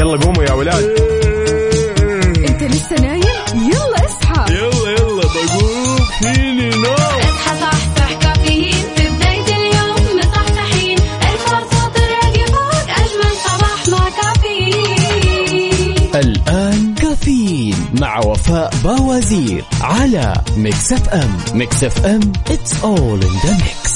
يلا قوموا يا ولاد. انت لسه نايم؟ يلا اصحى. يلا يلا بقوم. فيني نوم. اصحى صحصح كافيين. في بداية اليوم مصحصحين. الفرصة تراقي فوق أجمل صباح مع كافيين. الآن كافيين مع وفاء باوزير على Mix FM. Mix FM it's all in the mix.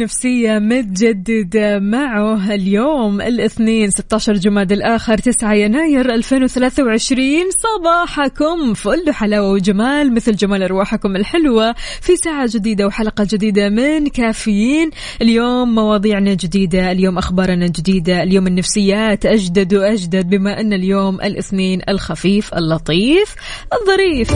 جديد والنفسية متجددة معه اليوم الاثنين 16 جماد الآخر 9 يناير 2023 صباحكم فل حلاوة وجمال مثل جمال أرواحكم الحلوة في ساعة جديدة وحلقة جديدة من كافيين. اليوم مواضيعنا جديدة اليوم أخبارنا جديدة اليوم النفسيات أجدد وأجدد بما أن اليوم الاثنين الخفيف اللطيف الظريف.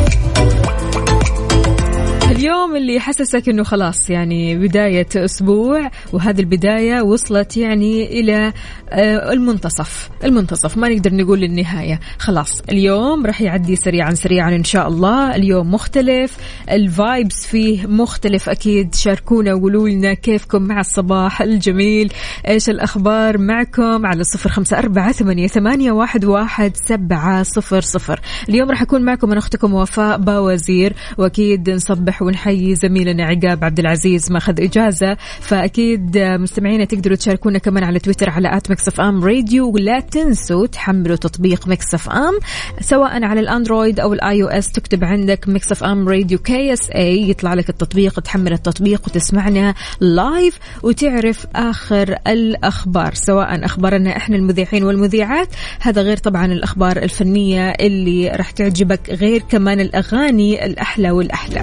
اليوم اللي يحسسك إنه خلاص يعني بداية أسبوع وهذه البداية وصلت يعني إلى آه، المنتصف، المنتصف ما نقدر نقول النهاية، خلاص اليوم راح يعدي سريعا سريعا إن شاء الله، اليوم مختلف، الفايبس فيه مختلف أكيد، شاركونا وقولوا لنا كيفكم مع الصباح الجميل، إيش الأخبار معكم؟ على صفر خمسة أربعة ثمانية, ثمانية واحد, واحد سبعة صفر صفر، اليوم راح أكون معكم أنا أختكم وفاء باوزير. وأكيد نصبح ونحيي زميلنا عقاب عبد العزيز ماخذ إجازة. فأكيد مستمعينا تقدروا تشاركونا كمان على تويتر على Mix FM Radio. ولا تنسوا تحملوا تطبيق Mix FM سواء على ال Android أو ال iOS. تكتب عندك Mix FM Radio KSA يطلع لك التطبيق تحمل التطبيق وتسمعنا live وتعرف آخر الأخبار سواء أخبارنا إحنا المذيعين والمذيعات. هذا غير طبعا الأخبار الفنية اللي راح تعجبك غير كمان الأغاني الأحلى والأحلى.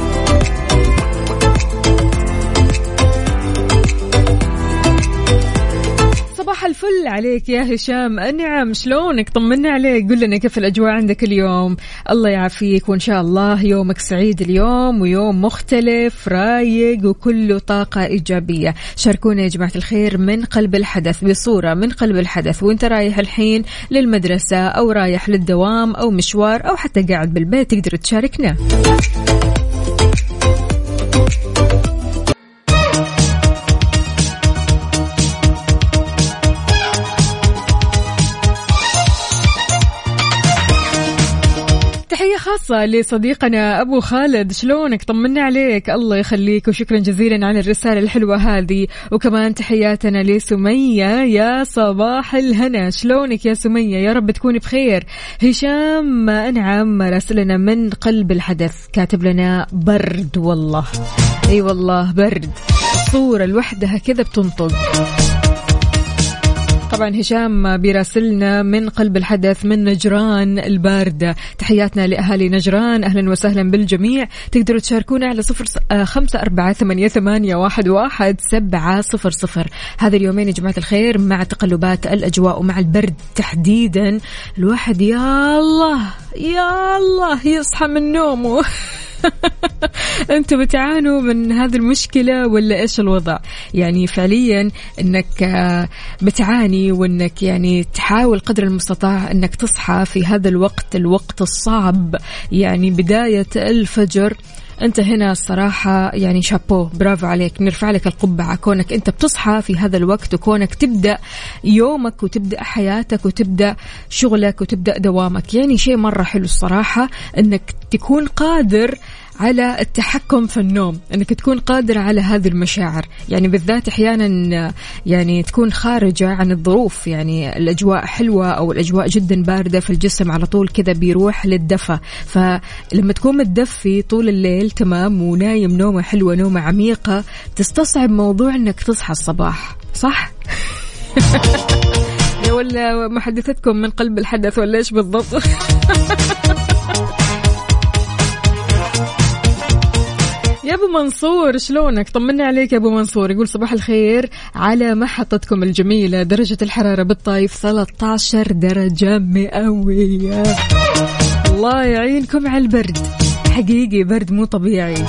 صباح الفل عليك يا هشام. أنعم شلونك؟ طمنا عليك. قل لنا كيف الأجواء عندك اليوم. الله يعافيك وإن شاء الله يومك سعيد اليوم ويوم مختلف رايق وكله طاقة إيجابية. شاركونا يا جماعة الخير من قلب الحدث بصورة من قلب الحدث. وإنت رايح الحين للمدرسة أو رايح للدوام أو مشوار أو حتى قاعد بالبيت تقدر تشاركنا. خاصة لصديقنا أبو خالد شلونك؟ طمنا عليك. الله يخليك وشكرا جزيلا على الرسالة الحلوة هذه. وكمان تحياتنا لسمية. يا صباح الهنا. شلونك يا سمية؟ يا رب تكوني بخير. هشام أنعم راسلنا من قلب الحدث. كاتب لنا برد والله. أي أيوة والله برد. صورة لوحدها كذا بتنطق. طبعا هشام بيراسلنا من قلب الحدث من نجران الباردة. تحياتنا لأهالي نجران. أهلا وسهلا بالجميع. تقدروا تشاركونا على صفر آه، خمسة أربعة ثمانية, ثمانية واحد, واحد سبعة صفر صفر. هذا اليومين يا جماعة الخير مع تقلبات الأجواء ومع البرد تحديدا. الواحد يا الله! يا الله يصحى من نومه. أنتم بتعانوا من هذه المشكلة ولا إيش الوضع؟ يعني فعليا إنك آه، بتعاني وإنك يعني تحاول قدر المستطاع إنك تصحى في هذا الوقت الوقت الصعب. يعني بداية الفجر أنت هنا الصراحة يعني شابو برافو عليك. نرفع لك القبعة. كونك أنت بتصحى في هذا الوقت وكونك تبدأ يومك وتبدأ حياتك وتبدأ شغلك وتبدأ دوامك. يعني شيء مرة حلو الصراحة إنك تكون قادر على التحكم في النوم إنك تكون قادر على هذه المشاعر. يعني بالذات أحيانا يعني تكون خارجة عن الظروف. يعني الأجواء حلوة أو الأجواء جدا باردة فالجسم على طول كذا بيروح للدفى. فلما تكون متدفي طول الليل تمام ونايم نومة حلوة نومة عميقة تستصعب موضوع إنك تصحى الصباح. صح؟ ولا محدثتكم من قلب الحدث ولا إيش بالضبط؟ يا أبو منصور شلونك؟ طمنا عليك يا أبو منصور. يقول صباح الخير على محطتكم الجميلة درجة الحرارة بالطايف 13 درجة مئوية. الله يعينكم على البرد. حقيقي برد مو طبيعي.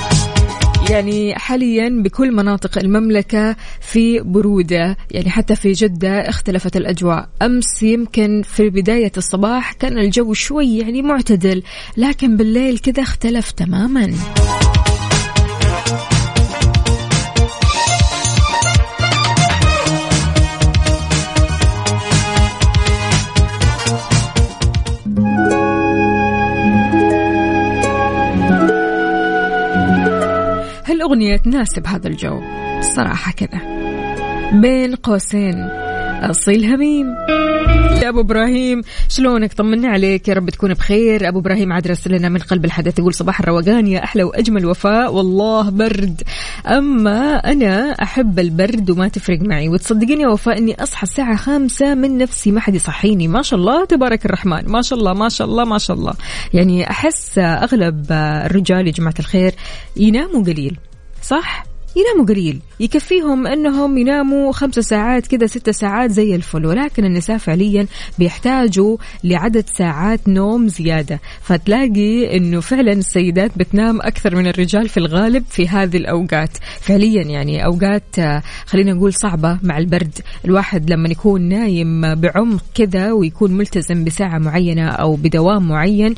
يعني حاليا بكل مناطق المملكة في برودة يعني حتى في جدة اختلفت الأجواء. أمس يمكن في بداية الصباح كان الجو شوي يعني معتدل لكن بالليل كذا اختلف تماما. هالأغنية تناسب هذا الجو. الصراحة كذا. بين قوسين. أصيل هميم يا أبو إبراهيم شلونك؟ طمنا عليك. يا رب تكون بخير. أبو إبراهيم عاد رسل لنا من قلب الحدث. يقول صباح الروقان يا أحلى وأجمل وفاء. والله برد. أما أنا أحب البرد وما تفرق معي. وتصدقين يا وفاء إني أصحى الساعة خامسة من نفسي. ما حد يصحيني. ما شاء الله تبارك الرحمن. ما شاء الله ما شاء الله ما شاء الله. يعني أحس أغلب الرجال يا جماعة الخير يناموا قليل. صح؟ يناموا قليل. يكفيهم أنهم يناموا خمسة ساعات كذا ستة ساعات زي الفل. ولكن النساء فعليا بيحتاجوا لعدد ساعات نوم زيادة. فتلاقي إنه فعلا السيدات بتنام أكثر من الرجال في الغالب في هذه الأوقات. فعليا يعني أوقات آه، خلينا نقول صعبة مع البرد. الواحد لما يكون نايم بعمق كذا ويكون ملتزم بساعة معينة أو بدوام معين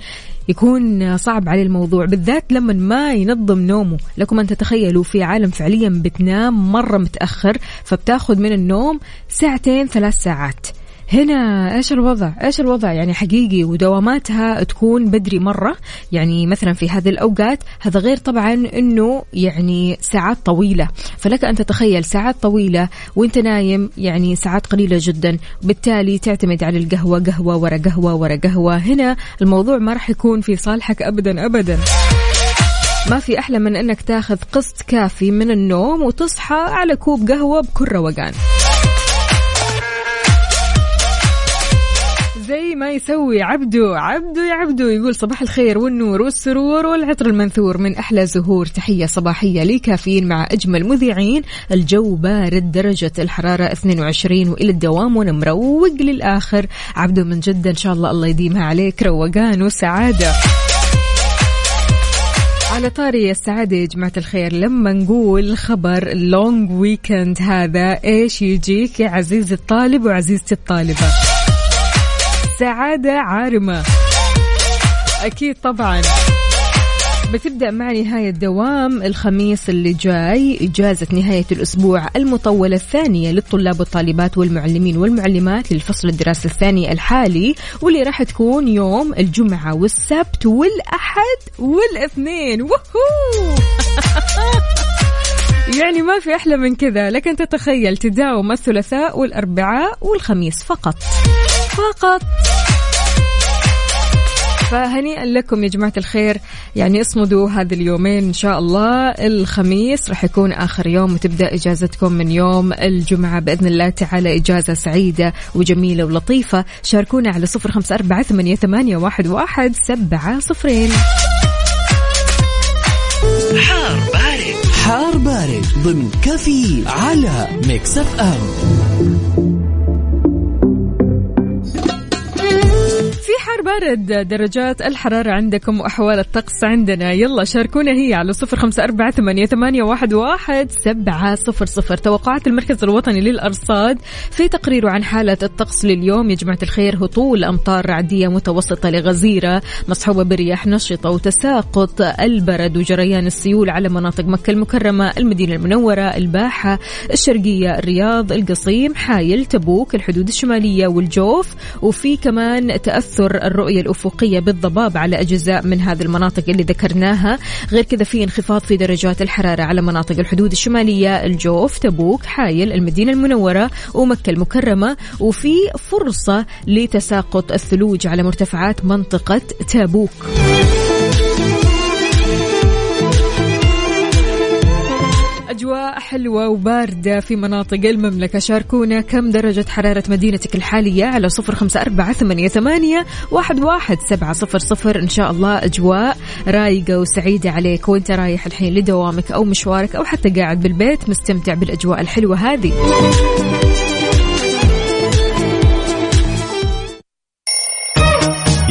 يكون صعب عليه الموضوع بالذات لما ما ينظم نومه. لكم أن تتخيلوا في عالم فعليا بتنام مرة متأخر فبتاخذ من النوم ساعتين ثلاث ساعات. هنا إيش الوضع؟ إيش الوضع؟ يعني حقيقي ودواماتها تكون بدري مرة، يعني مثلا في هذه الأوقات هذا غير طبعا إنه يعني ساعات طويلة، فلك أن تتخيل ساعات طويلة وإنت نايم يعني ساعات قليلة جدا، وبالتالي تعتمد على القهوة قهوة ورا قهوة ورا قهوة، هنا الموضوع ما راح يكون في صالحك ابدا ابدا. ما في أحلى من إنك تاخذ قسط كافي من النوم وتصحى على كوب قهوة بكل روقان. زي ما يسوي عبدو عبدو يا عبدو يقول صباح الخير والنور والسرور والعطر المنثور. من أحلى زهور تحية صباحية لكافيين مع أجمل مذيعين. الجو بارد درجة الحرارة 22 وإلى الدوام ونمروق للآخر. عبدو من جدة إن شاء الله الله يديمها عليك. روقان وسعادة. على طاري السعادة يا جماعة الخير لما نقول خبر اللونج ويكند هذا إيش يجيك يا عزيزي الطالب وعزيزتي الطالبة؟ سعادة عارمة. أكيد طبعا. بتبدأ مع نهاية دوام الخميس اللي جاي إجازة نهاية الأسبوع المطولة الثانية للطلاب والطالبات والمعلمين والمعلمات للفصل الدراسي الثاني الحالي واللي راح تكون يوم الجمعة والسبت والأحد والإثنين. وهو! يعني ما في أحلى من كذا. لكن تتخيل تداوم الثلاثاء والأربعاء والخميس فقط. فقط. فهنيئا لكم يا جماعة الخير. يعني اصمدوا هذه اليومين إن شاء الله. الخميس راح يكون آخر يوم وتبدأ إجازتكم من يوم الجمعة. بإذن الله تعالى إجازة سعيدة وجميلة ولطيفة. شاركونا على صفر خمسة أربعة ثمانية, ثمانية واحد, واحد سبعة صفرين. حار بارد. حار بارد ضمن كافيين على Mix FM. بارد درجات الحرارة عندكم وأحوال الطقس عندنا. يلا شاركونا هي على صفر خمسة أربعة ثمانية, واحد سبعة صفر صفر. توقعات المركز الوطني للأرصاد في تقريره عن حالة الطقس لليوم. يا جماعة الخير هطول أمطار رعدية متوسطة لغزيرة مصحوبة برياح نشطة وتساقط البرد وجريان السيول على مناطق مكة المكرمة المدينة المنورة الباحة الشرقية الرياض القصيم حايل تبوك الحدود الشمالية والجوف. وفي كمان تأثر الرؤية الأفقية بالضباب على أجزاء من هذه المناطق اللي ذكرناها. غير كذا في انخفاض في درجات الحرارة على مناطق الحدود الشمالية الجوف تبوك حايل المدينة المنورة ومكة المكرمة. وفي فرصة لتساقط الثلوج على مرتفعات منطقة تابوك. أجواء حلوة وباردة في مناطق المملكة. شاركونا كم درجة حرارة مدينتك الحالية على صفر خمسة أربعة ثمانية, ثمانية واحد, واحد سبعة صفر صفر. إن شاء الله أجواء رايقة وسعيدة عليك. وأنت رايح الحين لدوامك أو مشوارك أو حتى قاعد بالبيت مستمتع بالأجواء الحلوة هذه.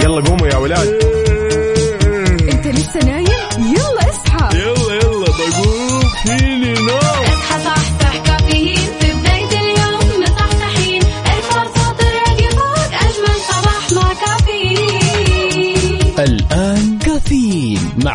يلا قوموا يا ولاد.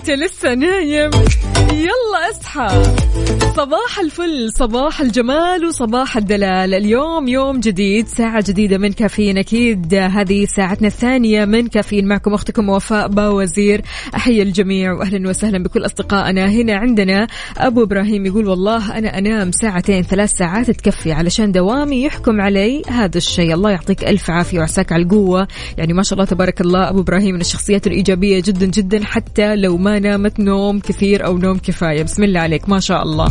انت لسه نايم. يلا اصحى. صباح الفل صباح الجمال وصباح الدلال. اليوم يوم جديد ساعة جديدة من كافيين أكيد. هذه ساعتنا الثانية من كافيين معكم أختكم وفاء باوزير. أحيي الجميع وأهلا وسهلا بكل أصدقائنا. هنا عندنا أبو إبراهيم يقول والله أنا أنام ساعتين ثلاث ساعات تكفي علشان دوامي يحكم علي. هذا الشيء الله يعطيك ألف عافية وعساك على القوة. يعني ما شاء الله تبارك الله أبو إبراهيم من الشخصيات الإيجابية جدا جدا حتى لو ما نامت نوم كثير أو نوم كفاية. بسم الله عليك. ما شاء الله.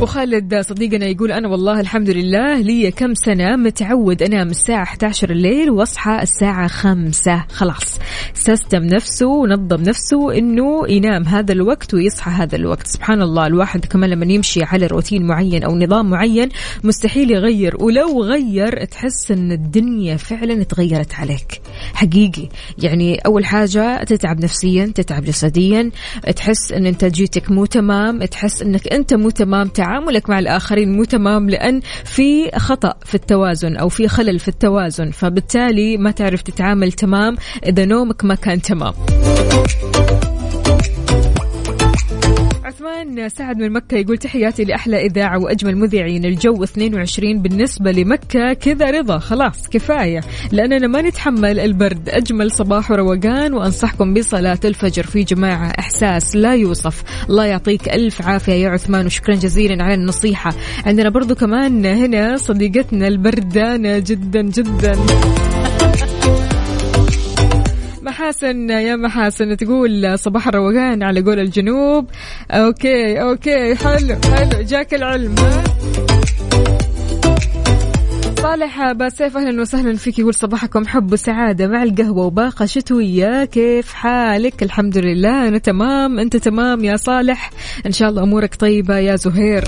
وخالد صديقنا يقول أنا والله الحمد لله لي كم سنة متعود أنام الساعة 11 الليل وأصحى الساعة 5 خلاص. سيستم نفسه ونظم نفسه أنه ينام هذا الوقت ويصحى هذا الوقت. سبحان الله الواحد كمان لما يمشي على روتين معين أو نظام معين مستحيل يغير. ولو غير تحس أن الدنيا فعلا تغيرت عليك. حقيقي. يعني أول حاجة تتعب نفسيا تتعب جسديا تحس أن إنتاجيتك مو تمام تحس أنك أنت مو تمام تعاملك مع الآخرين مو تمام لأن في خطأ في التوازن أو في خلل في التوازن فبالتالي ما تعرف تتعامل تمام إذا نومك ما كان تمام. عثمان سعد من مكة يقول تحياتي لأحلى إذاعة وأجمل مذيعين. الجو 22 بالنسبة لمكة. كذا رضا. خلاص كفاية. لأننا ما نتحمل البرد. أجمل صباح وروقان وأنصحكم بصلاة الفجر في جماعة إحساس لا يوصف. الله يعطيك ألف عافية يا عثمان وشكرا جزيلا على النصيحة. عندنا برضو كمان هنا صديقتنا البردانة جدا جدا. محاسن يا محاسن تقول صباح الروقان على قول الجنوب. أوكي أوكي حلو حلو جاك العلم. ها صالح باسيف أهلا وسهلا فيك يقول صباحكم حب وسعادة مع القهوة وباقة شتوية. كيف حالك؟ الحمد لله أنا تمام أنت تمام يا صالح؟ إن شاء الله أمورك طيبة يا زهير.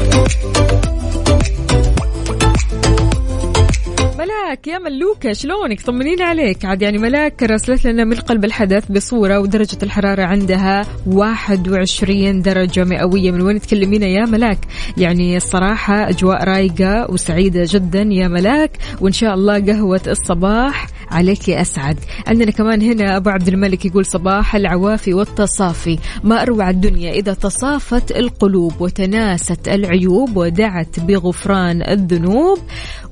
ملاك يا ملوكة شلونك؟ طمنين عليك. عاد يعني ملاك راسلت لنا من قلب الحدث بصورة ودرجة الحرارة عندها 21 درجة مئوية. من وين تكلمينا يا ملاك؟ يعني الصراحة أجواء رايقة وسعيدة جدا يا ملاك. وإن شاء الله قهوة الصباح عليك أسعد. عندنا كمان هنا أبو عبد الملك يقول صباح العوافي والتصافي. ما أروع الدنيا إذا تصافت القلوب وتناست العيوب ودعت بغفران الذنوب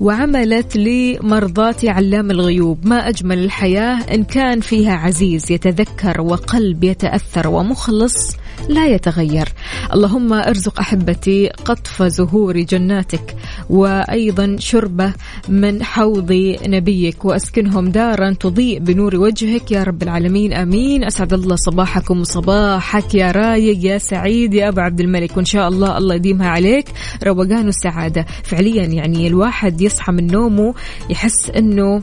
وعملت لمرضاة علام الغيوب. ما أجمل الحياة إن كان فيها عزيز يتذكر وقلب يتأثر ومخلص لا يتغير. اللهم ارزق أحبتي قطف زهور جناتك وأيضا شربة من حوض نبيك وأسكنهم دارا تضيء بنور وجهك يا رب العالمين آمين. أسعد الله صباحكم وصباحك يا رايق يا سعيد يا أبو عبد الملك. وإن شاء الله الله يديمها عليك. روقان والسعادة. فعليا يعني الواحد يصحى من نومه يحس أنه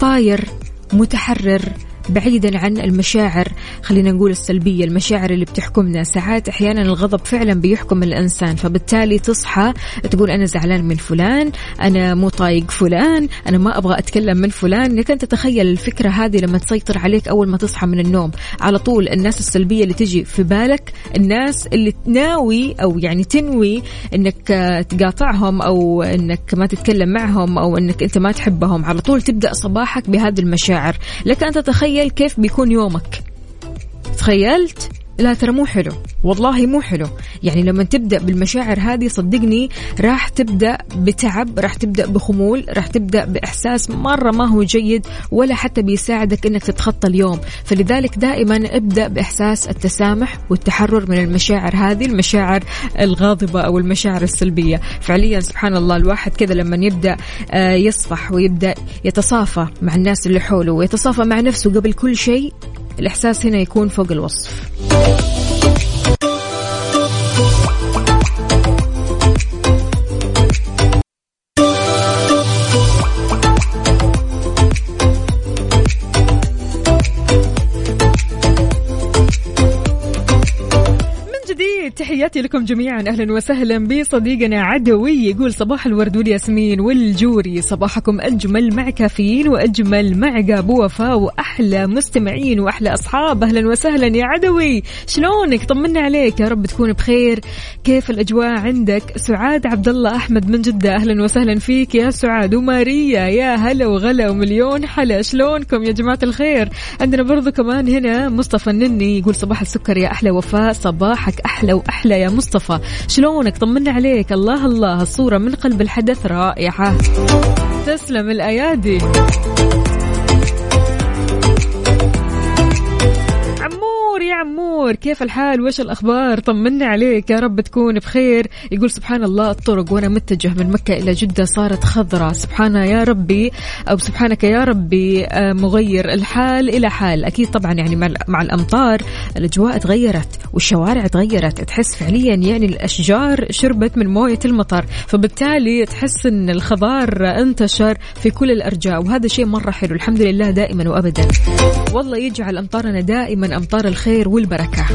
طاير متحرر بعيدا عن المشاعر خلينا نقول السلبية المشاعر اللي بتحكمنا. ساعات أحيانا الغضب فعلا بيحكم الإنسان فبالتالي تصحى تقول أنا زعلان من فلان أنا مو طايق فلان أنا ما أبغى أتكلم من فلان. لك أنت تتخيل الفكرة هذه لما تسيطر عليك أول ما تصحى من النوم. على طول الناس السلبية اللي تجي في بالك الناس اللي تناوي أو يعني تنوي أنك تقاطعهم أو أنك ما تتكلم معهم أو أنك أنت ما تحبهم على طول تبدأ صباحك بهذه المشاعر. لك أنت تخيل كيف بيكون يومك. تخيلت؟ لا ترى مو حلو. والله مو حلو. يعني لما تبدأ بالمشاعر هذه صدقني راح تبدأ بتعب راح تبدأ بخمول راح تبدأ بإحساس مرة ما هو جيد ولا حتى بيساعدك إنك تتخطى اليوم. فلذلك دائما ابدأ بإحساس التسامح والتحرر من المشاعر هذه المشاعر الغاضبة أو المشاعر السلبية. فعليا سبحان الله الواحد كذا لما يبدأ آه، يصفح ويبدأ يتصافى مع الناس اللي حوله ويتصافى مع نفسه قبل كل شيء الإحساس هنا يكون فوق الوصف. جديد تحياتي لكم جميعا. أهلا وسهلا بصديقنا عدوي يقول صباح الورد والياسمين والجوري. صباحكم أجمل مع كافيين وأجمل مع أبو وفاء وأحلى مستمعين وأحلى أصحاب. أهلا وسهلا يا عدوي. شلونك؟ طمنا عليك. يا رب تكون بخير. كيف الأجواء عندك؟ سعاد عبد الله أحمد من جدة. أهلا وسهلا فيك يا سعاد وماريا. يا هلا وغلا ومليون حلا. شلونكم يا جماعة الخير؟ عندنا برضو كمان هنا مصطفى النني يقول صباح السكر يا أحلى وفاء. صباحك أحلى وأحلى يا مصطفى. شلونك؟ طمنا عليك. الله الله. الصورة من قلب الحدث رائعة. تسلم الأيادي. عمور كيف الحال؟ وش الأخبار؟ طمنا عليك يا رب تكون بخير. يقول سبحان الله الطرق وأنا متجه من مكة إلى جدة صارت خضراء سبحان يا ربي أو سبحانك يا ربي آه، مغير الحال إلى حال. أكيد طبعا يعني مع, مع الأمطار الأجواء تغيرت والشوارع تغيرت. تحس فعليا يعني الأشجار شربت من موية المطر. فبالتالي تحس أن الخضار انتشر في كل الأرجاء. وهذا شيء مرة حلو الحمد لله دائما وأبدا. والله يجعل أمطارنا دائما أمطار الخير والبركة.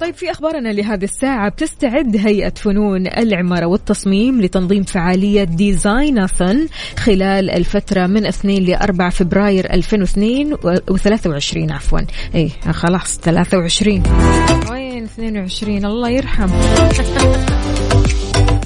طيب في أخبارنا لهذه الساعة. بتستعد هيئة فنون العمارة والتصميم لتنظيم فعالية ديزايناثون خلال الفترة من 2 ل 4 فبراير 2022 عفوا. اي خلاص 23 وين 22 الله يرحم.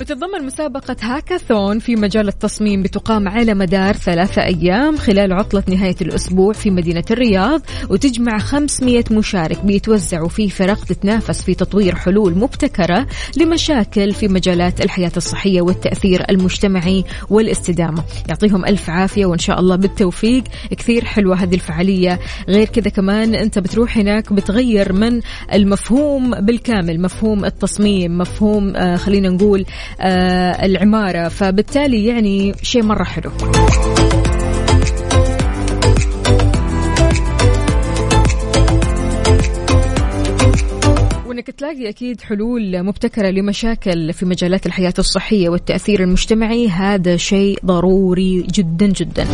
بتتضمن مسابقة هاكاثون في مجال التصميم بتقام على مدار ثلاثة أيام خلال عطلة نهاية الأسبوع في مدينة الرياض وتجمع 500 مشارك بيتوزعوا في فرق تتنافس في تطوير حلول مبتكرة لمشاكل في مجالات الحياة الصحية والتأثير المجتمعي والاستدامة. يعطيهم ألف عافية وإن شاء الله بالتوفيق. كثير حلوة هذه الفعالية. غير كذا كمان أنت بتروح هناك بتغير من المفهوم بالكامل مفهوم التصميم مفهوم آه خلينا نقول العمارة. فبالتالي يعني شيء مرة حلو. وإنك تلاقي أكيد حلول مبتكرة لمشاكل في مجالات الحياة الصحية والتأثير المجتمعي هذا شيء ضروري جدا جدا.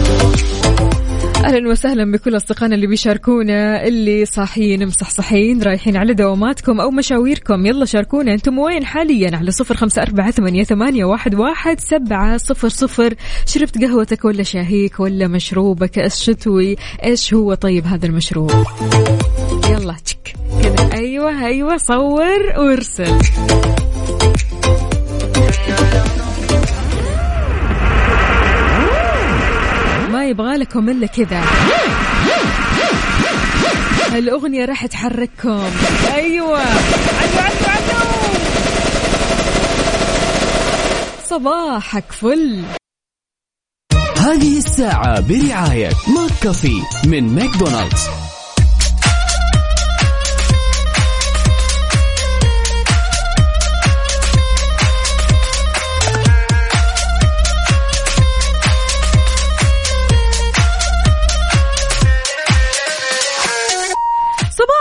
أهلا وسهلا بكل أصدقائنا اللي بيشاركونا اللي صاحيين مصحصحين رايحين على دواماتكم أو مشاويركم. يلا شاركونا. أنتم وين حاليا؟ على صفر خمسة أربعة ثمانية, ثمانية واحد, واحد سبعة صفر صفر. شربت قهوتك ولا شاهيك ولا مشروبك؟ الشتوي إيش هو طيب هذا المشروب؟ يلا تشك كذا. أيوه أيوه صور وارسل. يبغى لكم إلا كذا. الأغنية راح تحرككم. أيوة. عدو عدو عدو. صباحك فل. هذه الساعة برعاية McCafé من ماكدونالدز.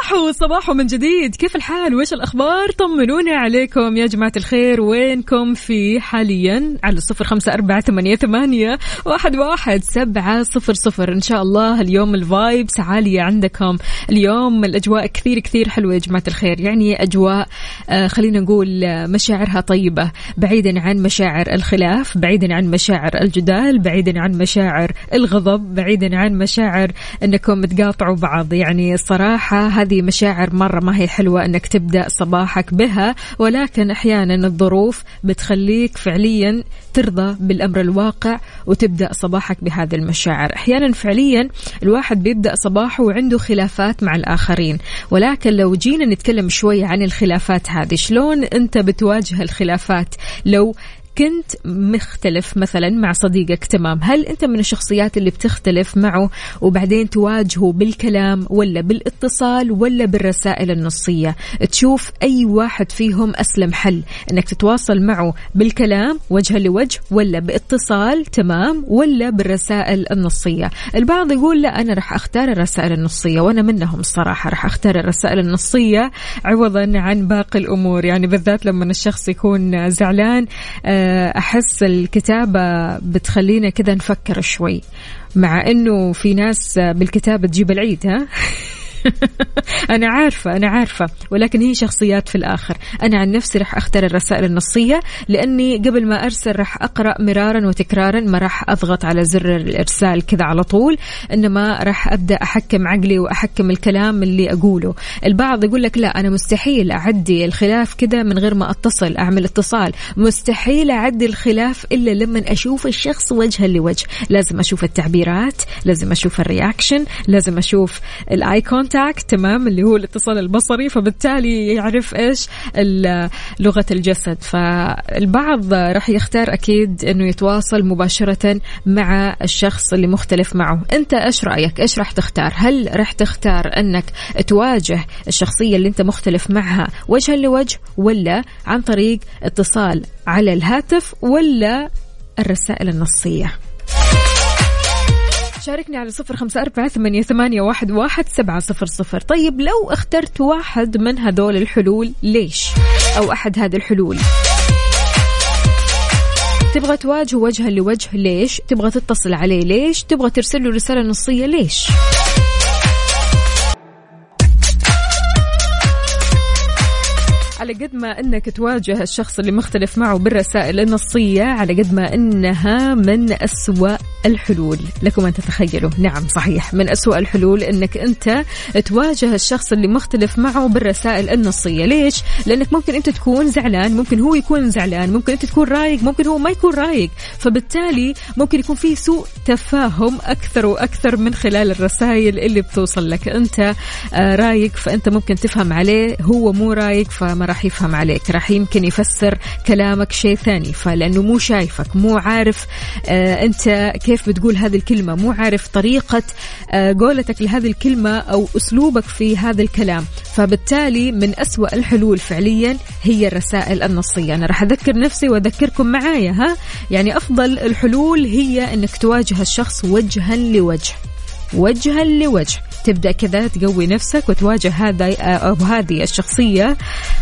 صباحو صباحو من جديد. كيف الحال؟ وش الأخبار؟ طمنونا عليكم يا جماعة الخير. وينكم في حاليا على صفر خمسة أربعة ثمانية, ثمانية واحد, واحد سبعة صفر صفر. إن شاء الله اليوم الفايبس عالية عندكم. اليوم الأجواء كثير كثير حلوة يا جماعة الخير. يعني أجواء آه خلينا نقول آه، مشاعرها طيبة. بعيدا عن مشاعر الخلاف بعيدا عن مشاعر الجدال بعيدا عن مشاعر الغضب بعيدا عن مشاعر أنكم تقاطعوا بعض. يعني الصراحة هذه مشاعر مرة ما هي حلوة أنك تبدأ صباحك بها ولكن أحيانا الظروف بتخليك فعليا ترضى بالأمر الواقع وتبدأ صباحك بهذه المشاعر. أحيانا فعليا الواحد بيبدأ صباحه وعنده خلافات مع الآخرين ولكن لو جينا نتكلم شوي عن الخلافات هذه شلون أنت بتواجه الخلافات؟ لو كنت مختلف مثلا مع صديقك تمام. هل أنت من الشخصيات اللي بتختلف معه وبعدين تواجهه بالكلام ولا بالاتصال ولا بالرسائل النصية؟ تشوف أي واحد فيهم أسلم حل إنك تتواصل معه بالكلام وجها لوجه ولا باتصال تمام ولا بالرسائل النصية. البعض يقول لا أنا راح أختار الرسائل النصية وأنا منهم الصراحة راح أختار الرسائل النصية عوضا عن باقي الأمور. يعني بالذات لما الشخص يكون زعلان آه أحس الكتابة بتخلينا كذا نفكر شوي مع أنه في ناس بالكتابة تجيب العيد ها؟ أنا عارفة أنا عارفة. ولكن هي شخصيات في الآخر. أنا عن نفسي راح أختار الرسائل النصية لأني قبل ما أرسل راح أقرأ مرارا وتكرارا ما راح أضغط على زر الإرسال كذا على طول إنما راح أبدأ أحكم عقلي وأحكم الكلام اللي أقوله. البعض يقول لك لا أنا مستحيل أعدي الخلاف كذا من غير ما أتصل أعمل اتصال. مستحيل أعدي الخلاف إلا لما أشوف الشخص وجها لوجه. لازم أشوف التعبيرات لازم أشوف الرياكشن لازم أشوف ال eye contact تمام اللي هو الاتصال البصري فبالتالي يعرف إيش ال- لغة الجسد. فالبعض راح يختار أكيد أنه يتواصل مباشرة مع الشخص اللي مختلف معه. أنت إيش رأيك؟ إيش راح تختار؟ هل راح تختار أنك تواجه الشخصية اللي أنت مختلف معها وجها لوجه ولا عن طريق اتصال على الهاتف ولا الرسائل النصية؟ شاركني على صفر خمسة أربعة ثمانية, ثمانية واحد, واحد سبعة صفر صفر. طيب لو اخترت واحد من هذول الحلول ليش؟ أو أحد هذه الحلول. تبغى تواجه وجها لوجه ليش؟ تبغى تتصل عليه ليش؟ تبغى ترسل له رسالة نصية ليش؟ على قد ما إنك تواجه الشخص اللي مختلف معه بالرسائل النصية على قد ما إنها من أسوأ الحلول. لكم أن تتخيلوا. نعم صحيح. من أسوأ الحلول إنك أنت تواجه الشخص اللي مختلف معه بالرسائل النصية. ليش؟ لأنك ممكن أنت تكون زعلان ممكن هو يكون زعلان ممكن أنت تكون رايق ممكن هو ما يكون رايق. فبالتالي ممكن يكون في سوء تفاهم أكثر وأكثر من خلال الرسائل اللي بتوصل لك. أنت آه، رايق فأنت ممكن تفهم عليه هو مو رايق فما راح يفهم عليك راح يمكن يفسر كلامك شيء ثاني. فلأنه مو شايفك مو عارف آه أنت كيف بتقول هذه الكلمة مو عارف طريقة آه قولتك لهذه الكلمة أو أسلوبك في هذا الكلام. فبالتالي من أسوأ الحلول فعليا هي الرسائل النصية. أنا راح أذكر نفسي وأذكركم معايا ها؟ يعني أفضل الحلول هي إنك تواجه الشخص وجها لوجه وجها لوجه. تبدأ كذا تقوي نفسك وتواجه هذا أو هذه الشخصية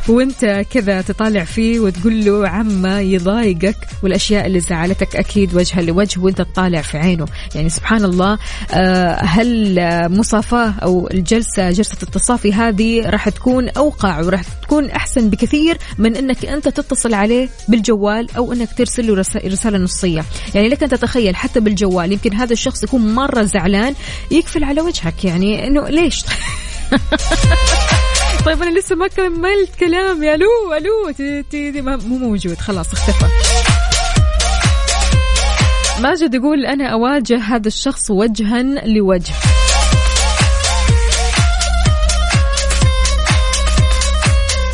وانت كذا تطالع فيه وتقول له عما يضايقك والأشياء اللي زعلتك أكيد وجها لوجه وانت تطالع في عينه. يعني سبحان الله آه، هل مصافاة أو الجلسة جلسة التصافي هذه راح تكون أوقع وراح تكون أحسن بكثير من إنك أنت تتصل عليه بالجوال أو إنك ترسل له رسا- رسالة نصية. يعني لك أن تتخيل حتى بالجوال يمكن هذا الشخص يكون مرة زعلان يقفل على وجهك. يعني إنه ليش؟ طيب أنا لسه ما كملت كلام. يا ألو ألو مو موجود. خلاص اختفى. ماجد يقول أنا أواجه هذا الشخص وجها لوجه.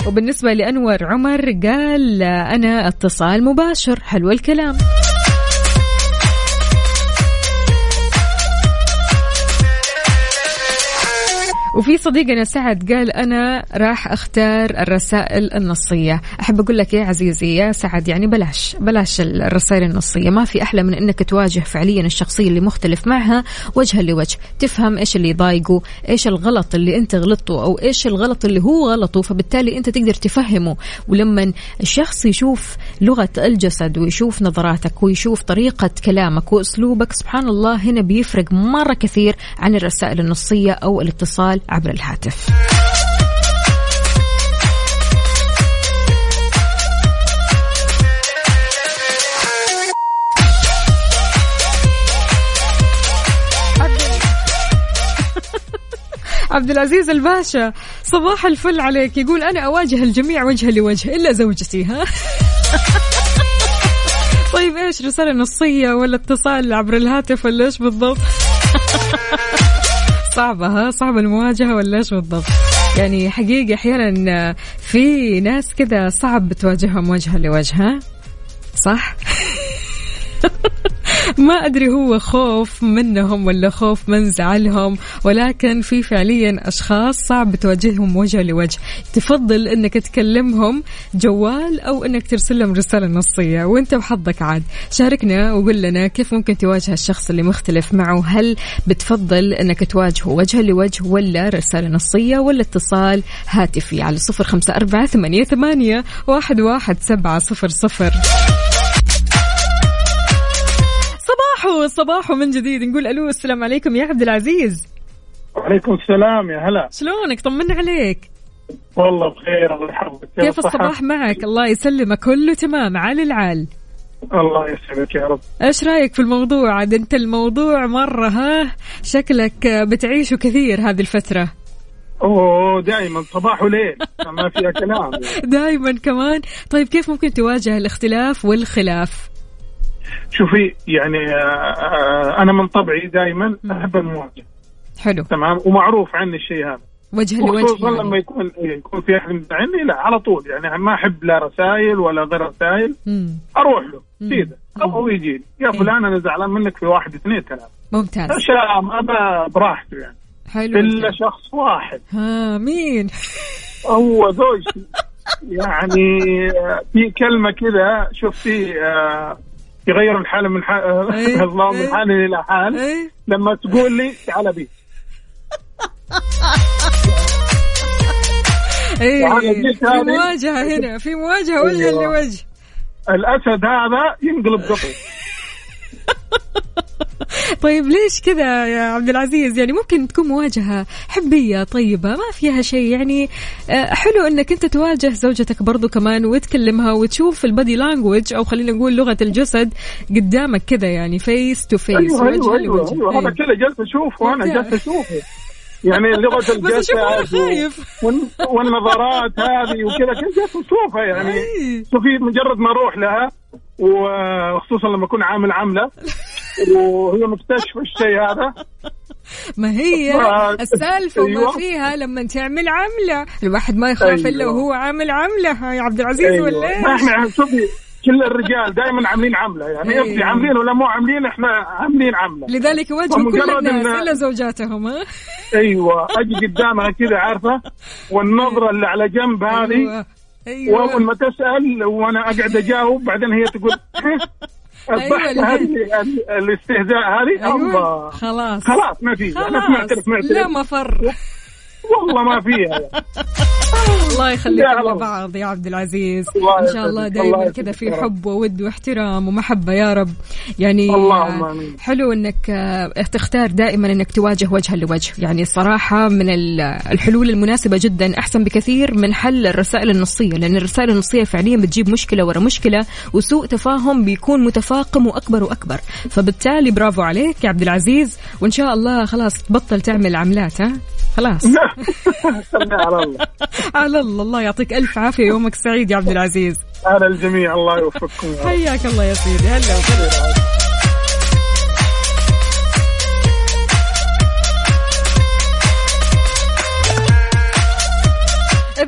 وبالنسبة لأنور عمر قال أنا اتصال مباشر. حلو الكلام. وفي صديقنا سعد قال أنا راح أختار الرسائل النصية. أحب أقول لك يا عزيزي يا سعد يعني بلاش بلاش الرسائل النصية. ما في أحلى من أنك تواجه فعليا الشخصية اللي مختلف معها وجها لوجه. تفهم إيش اللي يضايقه إيش الغلط اللي أنت غلطته أو إيش الغلط اللي هو غلطه فبالتالي أنت تقدر تفهمه. ولما الشخص يشوف لغة الجسد ويشوف نظراتك ويشوف طريقة كلامك وأسلوبك سبحان الله هنا بيفرق مرة كثير عن الرسائل النصية أو الاتصال عبر الهاتف. عبد العزيز الباشا صباح الفل عليك. يقول أنا أواجه الجميع وجها لوجه إلا زوجتي ها؟ طيب إيش رسالة نصية ولا اتصال عبر الهاتف ولا إيش بالضبط؟ صعبة ها؟ صعبة المواجهة ولا إيش بالضبط؟ يعني حقيقة أحيانا في ناس كذا صعب بتواجههم وجها لوجه صح؟ ما أدري هو خوف منهم ولا خوف من زعلهم ولكن في فعليا أشخاص صعب تواجههم وجه لوجه. تفضل أنك تكلمهم جوال أو أنك ترسل لهم رسالة نصية وأنت وحظك عاد. شاركنا وقول لنا كيف ممكن تواجه الشخص اللي مختلف معه؟ هل بتفضل أنك تواجهه وجه لوجه ولا رسالة نصية ولا اتصال هاتفي على صفر خمسة أربعة ثمانية ثمانية واحد واحد سبعة صفر صفر؟ ألو الصباح ومن جديد. نقول ألو السلام عليكم يا عبد العزيز. وعليكم السلام يا هلا. شلونك؟ طمنا عليك. والله بخير الله يحفظك. كيف الصباح معك؟ الله يسلمك كله تمام عال العال. الله يسعدك يا رب. إيش رأيك في الموضوع؟ عاد أنت الموضوع مرة ها؟ شكلك بتعيشه كثير هذه الفترة. أوه دائما صباح وليل. ما فيها كلام. يعني. دائما كمان. طيب كيف ممكن تواجه الاختلاف والخلاف؟ شوفي يعني آه، آه، أنا من طبعي دائما أحب المواجهة. حلو. تمام؟ ومعروف عني الشيء هذا. وجه لوجه وخصوصا لما يعني. يكون يكون في أحد مزعلني لا على طول يعني ما أحب لا رسائل ولا غير رسائل. مم. أروح له. سيده أو هو يجي يا إيه. فلان أنا زعلان منك في واحد اثنين ثلاثة. ممتاز. ما ب- براحته يعني. حلو إلا شخص واحد. ها مين؟ هو زوجتي. يعني آه، في كلمة كذا شفتي يغير الحالة من حال إيه، الله إيه. من حال إلى حال. إيه. لما تقول لي تعال بي. في مواجهة هنا في مواجهة وجها أيوة. لوجه الأسد هذا ينقلب قطو طيب ليش كذا يا عبد العزيز يعني ممكن تكون مواجهة حبية طيبة ما فيها شيء يعني آه، حلو إنك أنت تواجه زوجتك برضو كمان وتكلمها وتشوف ال body language أو خلينا نقول لغة الجسد قدامك كذا يعني face to face أيوه وجه أيوه أيوه, لوجه أيوه. هذا إيه. كذا جالس أنا ممتاز. جالس أشوفه يعني أنا الجسد والنظرات هذه وكذا كنت جالس أشوفها يعني. شوفي مجرد ما أروح لها وخصوصا لما أكون عامل عملة وهي مكتشفة الشيء هذا ما هي السالفة وما أيوة. فيها لما تعمل عملة الواحد ما يخاف إلا أيوة. وهو عامل عملة يا عبد العزيز ولا ما إيش؟ شوفي كل الرجال دائما عاملين عمله يعني أيوة. انت عاملين ولا مو عاملين إحنا عاملين عمله لذلك يواجهوا كل الناس إلا زوجاتهم ها؟ أيوه أجي قدامها كذا عارفة؟ والنظرة اللي على جنب هذه. أيوة. أيوة. وأول ما تسأل وأنا أقعد أجاوب بعدين هي تقول ال- الاستهزاء هذه؟ أيوة. الله. خلاص. خلاص ما في أنا معترف معترف لا مفر. والله ما فيها. الله يخليكم. لبعض يا عبد العزيز. إن شاء الله دائما كذا في. حب وود واحترام ومحبة يا رب. يعني. حلو إنك آه، تختار دائما إنك تواجه وجها لوجه. يعني صراحة من ال- الحلول المناسبة جدا أحسن بكثير من حل الرسائل النصية. لأن الرسائل النصية فعليا بتجيب مشكلة ورا مشكلة وسوء تفاهم بيكون متفاقم وأكبر وأكبر. فبالتالي برافو عليك يا عبد العزيز. وإن شاء الله خلاص تبطل تعمل عملات ها؟ خلاص. على الله. على الله الله يعطيك ألف عافية يومك سعيد يا عبد العزيز. على الجميع الله يوفقكم. حياك الله يا سيدي هلا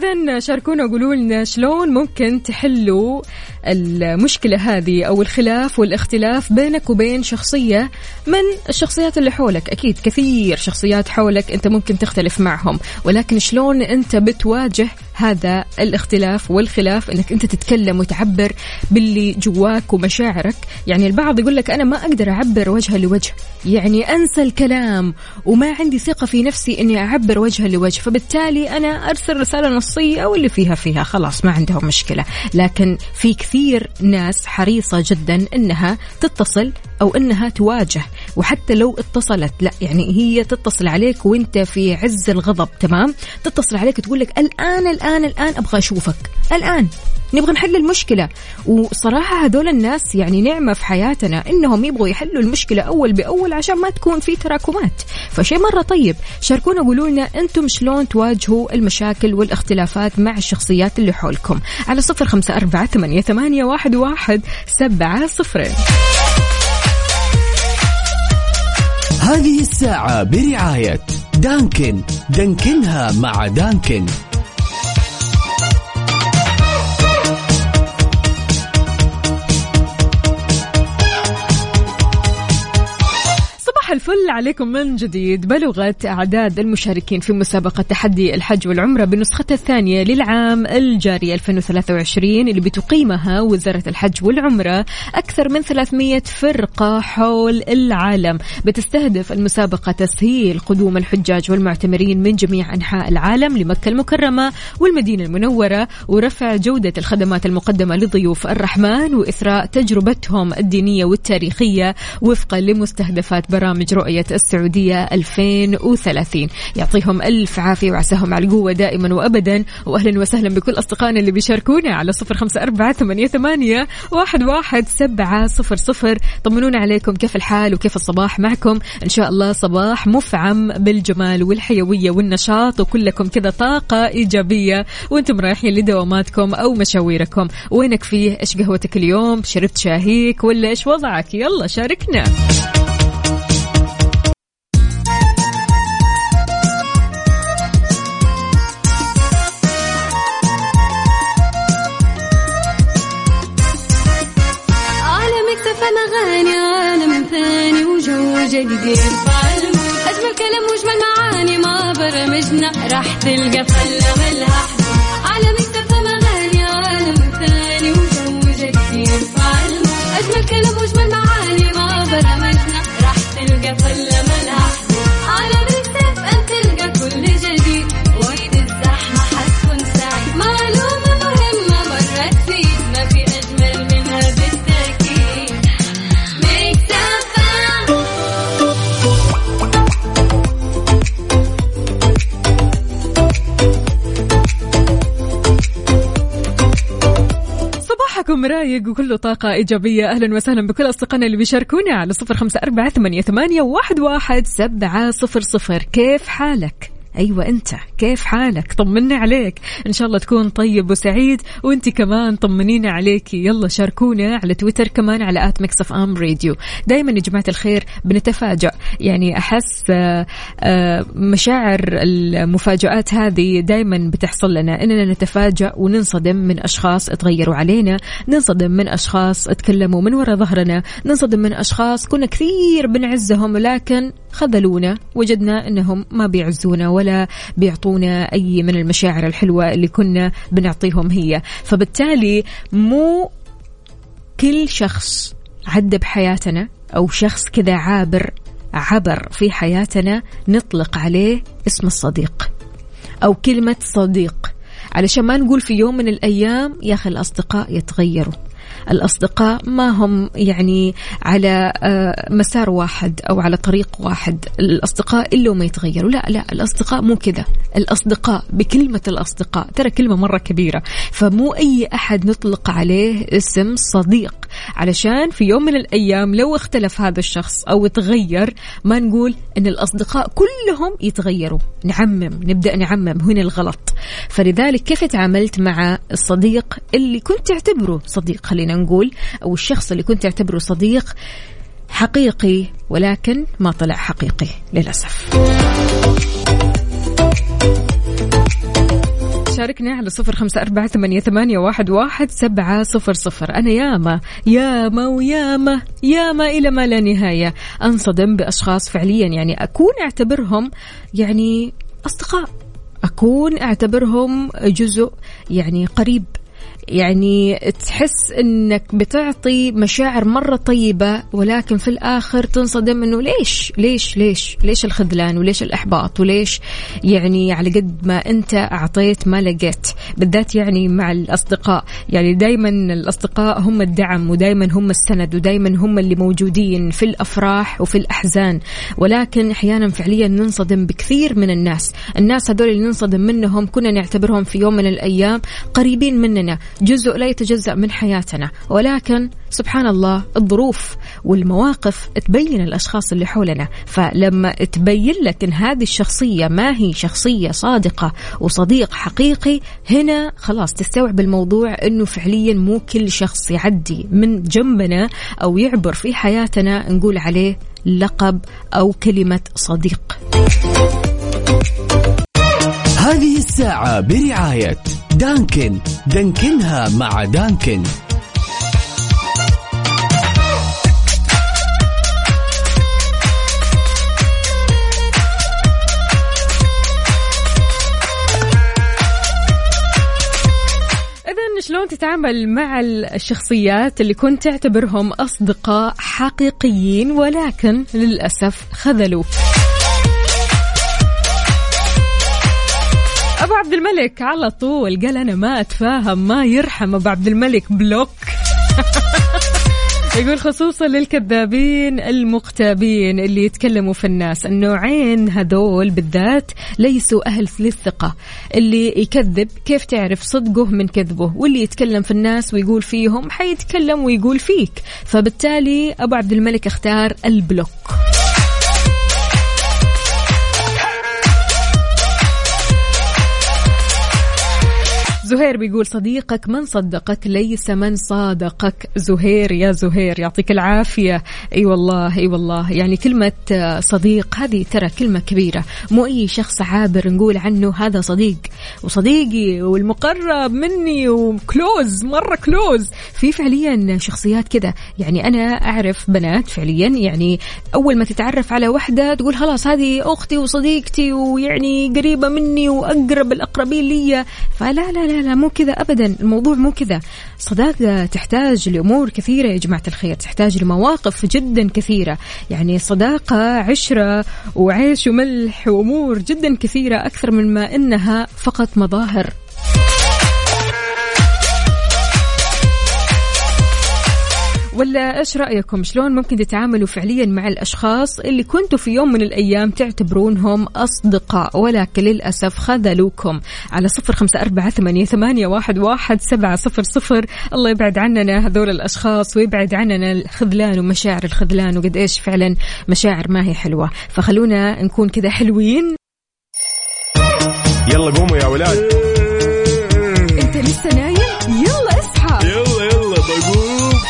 إذا شاركونا وقولوا لنا شلون ممكن تحلوا المشكلة هذه أو الخلاف والاختلاف بينك وبين شخصية من الشخصيات اللي حولك. أكيد كثير شخصيات حولك أنت ممكن تختلف معهم ولكن شلون أنت بتواجه هذا الاختلاف والخلاف؟ أنك أنت تتكلم وتعبر باللي جواك ومشاعرك. يعني البعض يقول لك أنا ما أقدر أعبر وجها لوجه. يعني أنسى الكلام وما عندي ثقة في نفسي أني أعبر وجها لوجه. فبالتالي أنا أرسل رسالة نصية واللي فيها فيها خلاص ما عندهم مشكلة. لكن في كثير ناس حريصة جدا أنها تتصل أو أنها تواجه وحتى لو اتصلت لا يعني هي تتصل عليك وانت في عز الغضب تمام؟ تتصل عليك تقول لك الآن الآن الآن أبغى أشوفك. الآن. نبغى نحل المشكلة. وصراحة هذول الناس يعني نعمة في حياتنا إنهم يبغوا يحلوا المشكلة أول بأول عشان ما تكون في تراكمات. فشيء مرة طيب. شاركونا قولوا لنا أنتم شلون تواجهوا المشاكل والاختلافات مع الشخصيات اللي حولكم. على صفر خمسة أربعة ثمانية واحد, واحد سبعة صفرين هذه الساعة برعاية دانكن. دانكنها مع دانكن. الفل عليكم من جديد بلغت أعداد المشاركين في مسابقة تحدي الحج والعمرة بنسختها الثانية للعام الجاري 2023 اللي بتقيمها وزارة الحج والعمرة أكثر من 300 فرقة حول العالم. بتستهدف المسابقة تسهيل قدوم الحجاج والمعتمرين من جميع أنحاء العالم لمكة المكرمة والمدينة المنورة ورفع جودة الخدمات المقدمة لضيوف الرحمن وإثراء تجربتهم الدينية والتاريخية وفقا لمستهدفات برامج رؤية السعودية 2030 يعطيهم ألف عافية وعساهم على القوة دائما وأبدا. وأهلا وسهلا بكل أصدقائنا اللي بيشاركونا على صفر خمسة أربعة ثمانية, ثمانية واحد, واحد سبعة صفر صفر. طمنونا عليكم. كيف الحال وكيف الصباح معكم؟ إن شاء الله صباح مفعم بالجمال والحيوية والنشاط وكلكم كذا طاقة إيجابية. وأنتم رايحين لدواماتكم أو مشاويركم. وينك فيه؟ إيش قهوتك اليوم؟ شربت شاهيك ولا إيش وضعك؟ يلا شاركنا. جديد. أجمل كلام وأجمل معاني ما برمجنا. راح تلقى فلة ملها حدود عالم اكتفى اغاني عالم ثاني وجو جديد. أجمل كلام وأجمل معاني ما برمجنا. راح تلقى فلة ملها صباحكم رايق وكله طاقة إيجابية أهلا وسهلا بكل أصدقائنا اللي بيشاركونا على صفر خمسة أربعة ثمانية, واحد سبعة صفر صفر كيف حالك؟ أيوة أنت كيف حالك؟ طمنا عليك. إن شاء الله تكون طيب وسعيد. وأنت كمان طمنينا عليك. يلا شاركونا على تويتر كمان على at Mix FM Radio. دايما يا جماعة الخير بنتفاجأ. يعني أحس آه، آه، مشاعر المفاجآت هذه دايما بتحصل لنا. إننا نتفاجأ وننصدم من أشخاص تغيروا علينا. ننصدم من أشخاص تكلموا من وراء ظهرنا. ننصدم من أشخاص كنا كثير بنعزهم لكن خذلونا. وجدنا أنهم ما بيعزونا. ولا بيعطونا أي من المشاعر الحلوة اللي كنا بنعطيهم هي. فبالتالي مو كل شخص عدى بحياتنا أو شخص كذا عابر عبر في حياتنا نطلق عليه اسم الصديق أو كلمة صديق. علشان ما نقول في يوم من الأيام يا أخي الأصدقاء يتغيروا. الأصدقاء ما هم يعني على آه، مسار واحد أو على طريق واحد. الأصدقاء إلا وما يتغيروا. لا لا الأصدقاء مو كذا. الأصدقاء بكلمة الأصدقاء ترى كلمة مرة كبيرة. فمو أي أحد نطلق عليه اسم صديق. علشان في يوم من الأيام لو اختلف هذا الشخص أو تغير ما نقول أن الأصدقاء كلهم يتغيروا. نعمم نبدأ نعمم هنا الغلط. فلذلك كيف تعاملت مع الصديق اللي كنت تعتبره صديق؟ خلينا نقول أو الشخص اللي كنت تعتبره صديق حقيقي ولكن ما طلع حقيقي للأسف. شاركنا على صفر خمسة أربعة ثمانية, ثمانية واحد, واحد سبعة صفر صفر. أنا ياما ياما وياما ياما إلى ما لا نهاية. أنصدم بأشخاص فعليا يعني أكون أعتبرهم يعني أصدقاء. أكون أعتبرهم جزء يعني قريب. يعني تحس إنك بتعطي مشاعر مرة طيبة ولكن في الآخر تنصدم إنه ليش؟ ليش؟ ليش؟ ليش الخذلان؟ وليش الإحباط؟ وليش يعني على قد ما أنت أعطيت ما لقيت؟ بالذات يعني مع الأصدقاء. يعني دائما الأصدقاء هم الدعم ودائما هم السند ودائما هم اللي موجودين في الأفراح وفي الأحزان. ولكن أحيانا فعليا ننصدم بكثير من الناس. الناس هذول اللي ننصدم منهم كنا نعتبرهم في يوم من الأيام قريبين مننا. جزء لا يتجزأ من حياتنا. ولكن سبحان الله الظروف والمواقف تبين الأشخاص اللي حولنا. فلما تبين لك أن هذه الشخصية ما هي شخصية صادقة وصديق حقيقي هنا خلاص تستوعب الموضوع أنه فعليا مو كل شخص يعدي من جنبنا أو يعبر في حياتنا نقول عليه لقب أو كلمة صديق. هذه الساعة برعاية دانكن. دانكنها مع دانكن. شلون تتعامل مع الشخصيات اللي كنت تعتبرهم أصدقاء حقيقيين ولكن للأسف خذلوك عبد الملك على طول. قال أنا ما أتفاهم ما يرحم أبو عبد الملك بلوك. يقول خصوصا للكذابين المغتابين اللي يتكلموا في الناس. النوعين هذول بالذات ليسوا أهل للثقة. اللي يكذب كيف تعرف صدقه من كذبه؟ واللي يتكلم في الناس ويقول فيهم حيتكلم ويقول فيك. فبالتالي أبو عبد الملك اختار البلوك. زهير بيقول صديقك من صدقك ليس من صادقك. زهير يا زهير يعطيك العافية. أي والله أي والله. يعني كلمة صديق هذه ترى كلمة كبيرة. مو أي شخص عابر نقول عنه هذا صديق. وصديقي والمقرب مني وكلوز مرة كلوز. في فعليا شخصيات كذا. يعني أنا أعرف بنات فعليا يعني أول ما تتعرف على وحدة تقول خلاص هذه أختي وصديقتي ويعني قريبة مني وأقرب الأقربين لي فلا لا لا لا مو كذا ابدا. الموضوع مو كذا. صداقه تحتاج لأمور كثيرة يا جماعة الخير. تحتاج لمواقف جدا كثيرة. يعني صداقة عشرة وعيش وملح وأمور جدا كثيرة أكثر من ما إنها فقط مظاهر. ولا إيش رأيكم؟ شلون ممكن تتعاملوا فعليا مع الأشخاص اللي كنتوا في يوم من الأيام تعتبرونهم أصدقاء؟ ولكن للأسف خذلوكم. على صفر خمسة أربعة ثمانيه, ثمانية واحد, واحد سبعة صفر صفر. الله يبعد عننا هذول الأشخاص ويبعد عننا الخذلان ومشاعر الخذلان وقد إيش فعلا مشاعر ما هي حلوة. فخلونا نكون كذا حلوين. يلا قوموا يا ولاد. أنت لسه نايم؟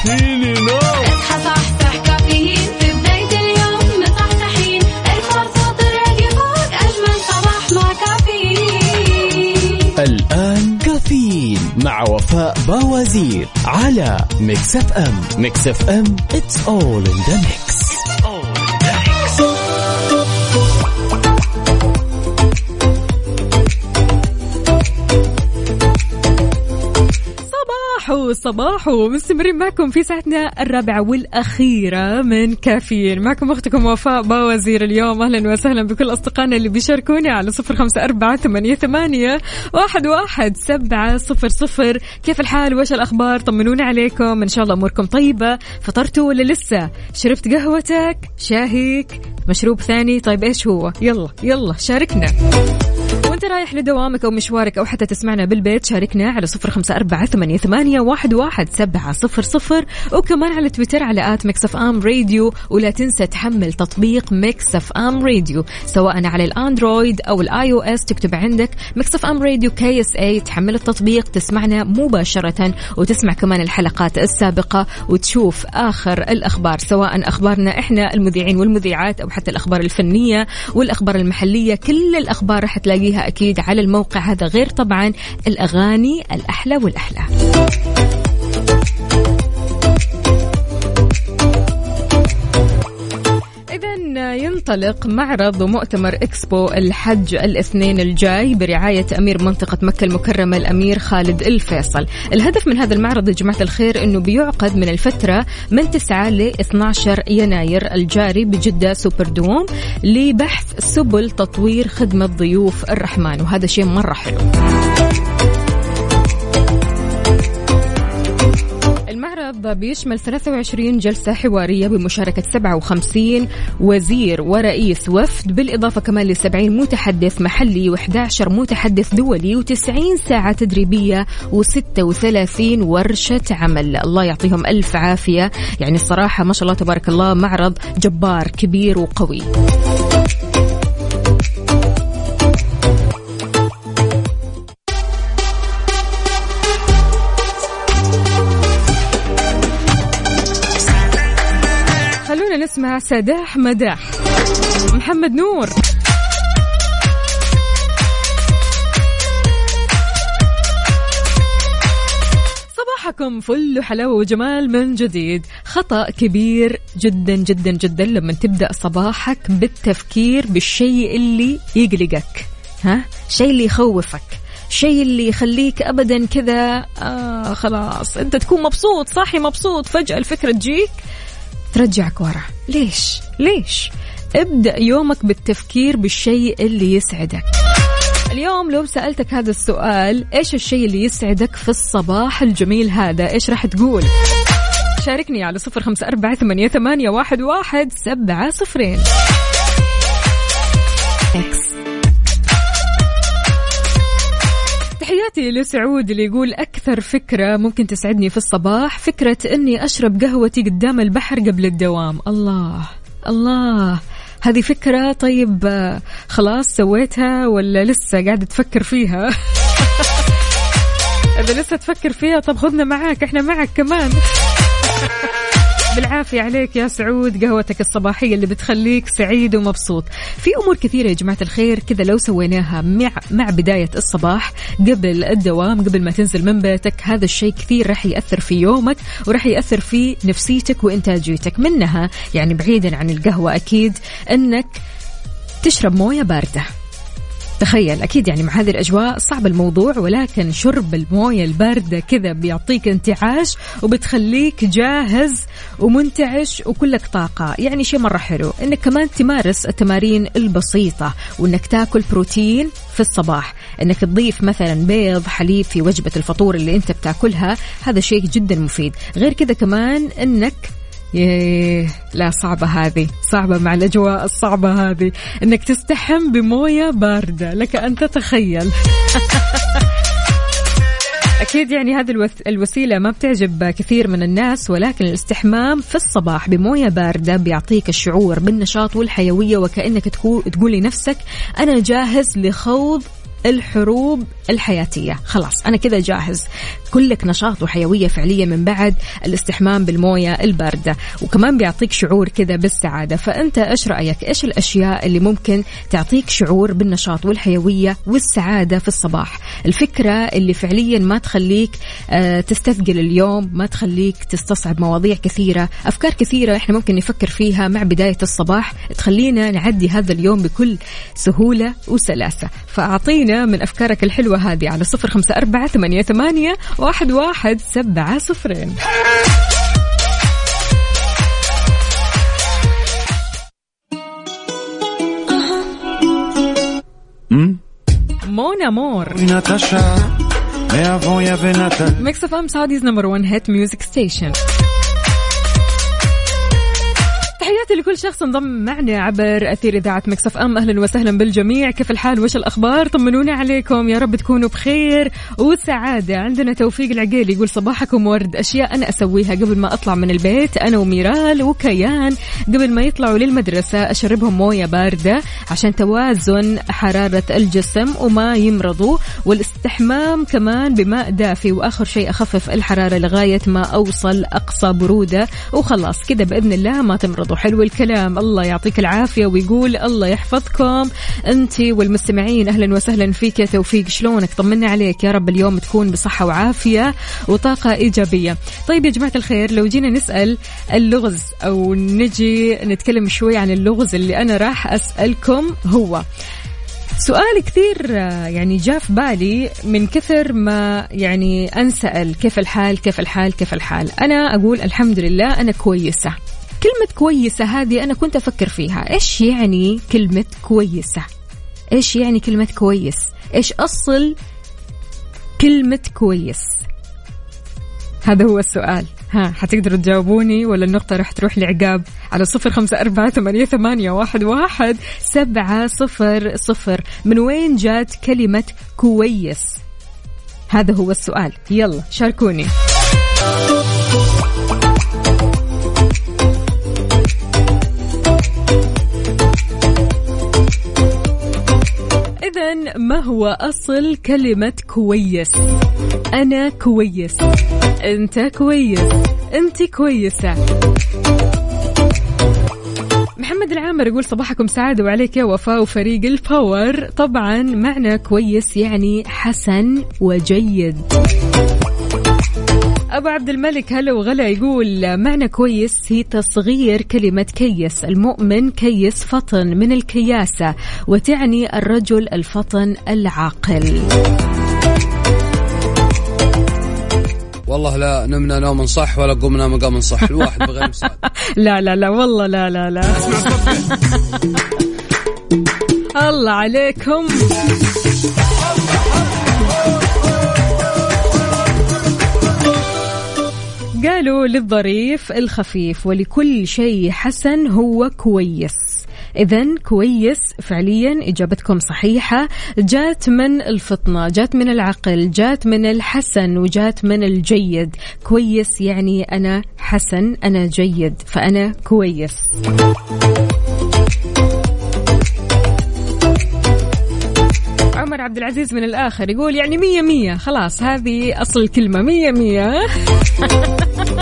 فيني نوم اصحى صحصح كافيين في بداية اليوم مصحصحين. ارفع صوت الراديو فوق أجمل صباح مع كافيين. الآن كافيين مع وفاء باوزير على Mix FM. Mix FM it's all in the mix. صباحو صباحو. مستمرين معكم في ساعتنا الرابعة والأخيرة من كافيين. معكم أختكم وفاء باوزير اليوم. أهلا وسهلا بكل أصدقائنا اللي بيشاركوني على صفر خمسة أربعة ثمانية, ثمانية واحد, واحد سبعة صفر صفر. كيف الحال؟ وش الأخبار؟ طمنونا عليكم. إن شاء الله أموركم طيبة. فطرتوا ولا لسه؟ شربت قهوتك؟ شاهيك؟ مشروب ثاني؟ طيب إيش هو؟ يلا يلا شاركنا. وانت رايح لدوامك أو مشوارك أو حتى تسمعنا بالبيت شاركنا على صفر خمسة أربعة ثمانية, ثمانية واحد, واحد سبعة صفر صفر. وكمان على تويتر على at Mix FM Radio. ولا تنسى تحمل تطبيق Mix FM Radio سواء على ال Android أو ال iOS. تكتب عندك Mix FM Radio KSA تحمل التطبيق تسمعنا مباشرة وتسمع كمان الحلقات السابقة وتشوف آخر الأخبار سواء أخبارنا إحنا المذيعين والمذيعات أو حتى الأخبار الفنية والأخبار المحلية. كل الأخبار راح تلاقيها أكيد على الموقع هذا غير طبعا الأغاني الأحلى والأحلى. ينطلق معرض ومؤتمر إكسبو الحج الاثنين الجاي برعاية أمير منطقة مكة المكرمة الأمير خالد الفيصل. الهدف من هذا المعرض يا جماعة الخير أنه بيعقد من الفترة من 9 ل 12 يناير الجاري بجدة سوبر دوم لبحث سبل تطوير خدمة ضيوف الرحمن وهذا شيء مرة حلو. المعرض بيشمل 23 جلسة حوارية بمشاركة 57 وزير ورئيس وفد بالإضافة كمان ل 70 متحدث محلي و11 متحدث دولي و90 ساعة تدريبية و36 ورشة عمل. الله يعطيهم ألف عافية. يعني الصراحة ما شاء الله تبارك الله معرض جبار كبير وقوي. نسمع سداح مداح. محمد نور. صباحكم فل وحلاوة وجمال من جديد. خطأ كبير جدا جدا جدا لما تبدأ صباحك بالتفكير بالشيء اللي يقلقك. ها؟ شيء اللي يخوفك. شيء اللي يخليك ابدا كذا آه خلاص. أنت تكون مبسوط صاحي مبسوط. فجأة الفكرة تجيك. ترجعك ورا. ليش؟ ليش؟ ابدأ يومك بالتفكير بالشيء اللي يسعدك. اليوم لو سألتك هذا السؤال إيش الشيء اللي يسعدك في الصباح الجميل هذا؟ إيش راح تقول؟ شاركني على صفر خمسة أربعة ثمانية, واحد سبعة صفرين. تحياتي لسعود اللي يقول أكثر فكرة ممكن تسعدني في الصباح. فكرة أني أشرب قهوتي قدام البحر قبل الدوام. الله الله. هذه فكرة طيب آه، خلاص سويتها ولا لسه قاعدة تفكر فيها؟ إذا لسه تفكر فيها طب خذنا معاك إحنا معك كمان. بالعافية عليك يا سعود قهوتك الصباحية اللي بتخليك سعيد ومبسوط. في أمور كثيرة يا جماعة الخير كذا لو سويناها مع, مع بداية الصباح قبل الدوام قبل ما تنزل من بيتك هذا الشيء كثير راح يأثر في يومك وراح يأثر في نفسيتك وإنتاجيتك. منها يعني بعيدا عن القهوة أكيد أنك تشرب موية باردة. تخيل أكيد يعني مع هذه الأجواء صعب الموضوع ولكن شرب الموية الباردة كذا بيعطيك انتعاش وبتخليك جاهز ومنتعش وكلك طاقة. يعني شيء مرة حلو إنك كمان تمارس التمارين البسيطة وإنك تاكل بروتين في الصباح. إنك تضيف مثلا بيض حليب في وجبة الفطور اللي أنت بتاكلها هذا شيء جدا مفيد. غير كذا كمان إنك ياه لا صعبة هذه صعبة مع الأجواء الصعبة هذه. إنك تستحم بموية باردة لك أن تتخيل. أكيد يعني هذه الوسيلة ما بتعجب كثير من الناس ولكن الاستحمام في الصباح بموية باردة بيعطيك الشعور بالنشاط والحيوية وكأنك تقول لنفسك أنا جاهز لخوض الحروب الحياتية. خلاص أنا كذا جاهز. كلك نشاط وحيوية فعلية من بعد الاستحمام بالموية الباردة. وكمان بيعطيك شعور كذا بالسعادة. فأنت إيش رأيك؟ إيش الأشياء اللي ممكن تعطيك شعور بالنشاط والحيوية والسعادة في الصباح؟ الفكرة اللي فعليا ما تخليك آه، تستثقل اليوم ما تخليك تستصعب مواضيع كثيرة. أفكار كثيرة إحنا ممكن نفكر فيها مع بداية الصباح. تخلينا نعدي هذا اليوم بكل سهولة وسلاسة. فأعطينا من أفكارك الحلوة هذه على صفر خمسة أربعة ثمانية, ثمانية واحد, واحد سبعة صفرين. mon amour. ناتاشا Mix FM Saudi's number 1 hit music station تحياتي لكل شخص انضم معنا عبر أثير إذاعة مكسف أم. أهلا وسهلا بالجميع. كيف الحال؟ وش الأخبار؟ طمنوني عليكم. يا رب تكونوا بخير وسعادة. عندنا توفيق العقيلي يقول صباحكم ورد أشياء أنا أسويها قبل ما أطلع من البيت. أنا وميرال وكيان قبل ما يطلعوا للمدرسة أشربهم موية باردة عشان توازن حرارة الجسم وما يمرضوا. والاستحمام كمان بماء دافي وآخر شيء أخفف الحرارة لغاية ما أوصل أقصى برودة. وخلاص كذا بإذن الله ما تمرضوا حلو الكلام. الله يعطيك العافية ويقول الله يحفظكم. أنت والمستمعين أهلا وسهلا فيك. يا توفيق شلونك؟ طمنا عليك. يا رب اليوم تكون بصحة وعافية وطاقة إيجابية. طيب يا جماعة الخير لو جينا نسأل اللغز أو نجي نتكلم شوي عن اللغز اللي أنا راح أسألكم هو. سؤال كثير يعني جاء في بالي من كثر ما يعني أنسأل كيف الحال كيف الحال كيف الحال. أنا أقول الحمد لله أنا كويسة. كلمة كويسة هذه أنا كنت أفكر فيها. إيش يعني كلمة كويسة؟ إيش يعني كلمة كويس؟ إيش أصل كلمة كويس؟ هذا هو السؤال. ها. حتقدروا تجاوبوني ولا النقطة راح تروح لعقاب على صفر خمسة أربعة ثمانية, ثمانية واحد, واحد سبعة صفر صفر. من وين جات كلمة كويس؟ هذا هو السؤال. يلا شاركوني. إذا ما هو أصل كلمة كويس؟ أنا كويس، أنت كويس، أنت كويسة. محمد العامر يقول صباحكم سعادة وعليك يا وفاء وفريق ال power طبعا معنى كويس يعني حسن وجيد أبو عبد الملك هلا وغلا يقول معنى كويس هي تصغير كلمة كيس. المؤمن كيس فطن من الكياسة وتعني الرجل الفطن العاقل. والله لا نمنا نوم صح ولا قمنا مقام صح الواحد بغير مساعد لا لا لا والله لا لا لا. الله عليكم. قالوا للظريف الخفيف ولكل شيء حسن هو كويس. إذا كويس فعليا إجابتكم صحيحة. جات من الفطنة جات من العقل جات من الحسن وجات من الجيد. كويس يعني أنا حسن أنا جيد فأنا كويس. عمر عبد العزيز من الآخر يقول يعني مية مية خلاص هذه أصل الكلمة مية مية.